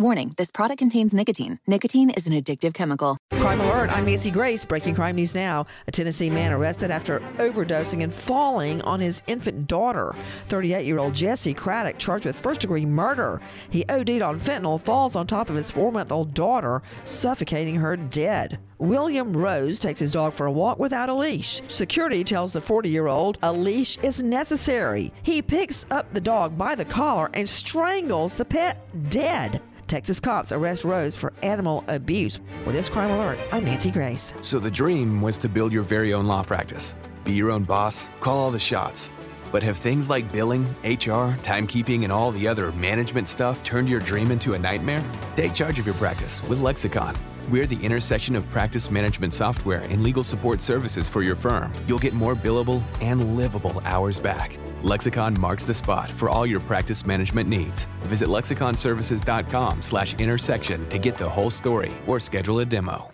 Warning this product contains nicotine. Nicotine is an addictive chemical. Crime Alert, I'm Nancy Grace. Breaking crime news now. A Tennessee man arrested after overdosing and falling on his infant daughter. 38 year old Jesse Craddock charged with first degree murder. He OD'd on fentanyl, falls on top of his four month old daughter, suffocating her dead. William Rose takes his dog for a walk without a leash. Security tells the 40 year old a leash is necessary. He picks up the dog by the collar and strangles the pet dead. Texas cops arrest Rose for animal abuse. With this crime alert, I'm Nancy Grace. So the dream was to build your very own law practice, be your own boss, call all the shots. But have things like billing, HR, timekeeping, and all the other management stuff turned your dream into a nightmare? Take charge of your practice with Lexicon. We're the intersection of practice management software and legal support services for your firm. You'll get more billable and livable hours back. Lexicon marks the spot for all your practice management needs. Visit lexiconservices.com slash intersection to get the whole story or schedule a demo.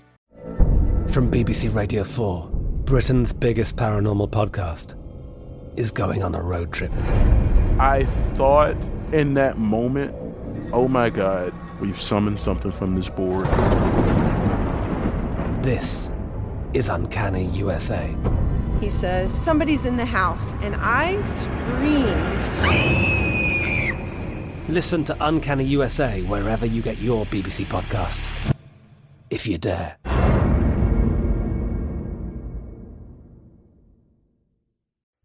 From BBC Radio 4, Britain's biggest paranormal podcast is going on a road trip. I thought in that moment, oh my God, we've summoned something from this board. This is Uncanny USA. He says, Somebody's in the house, and I screamed. Listen to Uncanny USA wherever you get your BBC podcasts, if you dare.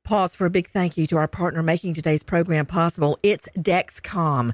Pause for a big thank you to our partner making today's program possible. It's Dexcom.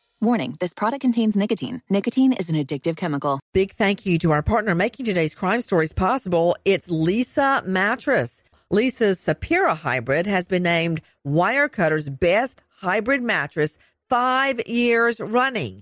Warning this product contains nicotine. Nicotine is an addictive chemical. Big thank you to our partner making today's crime stories possible. It's Leesa Mattress. Leesa's Sapira hybrid has been named Wirecutter's best hybrid mattress five years running.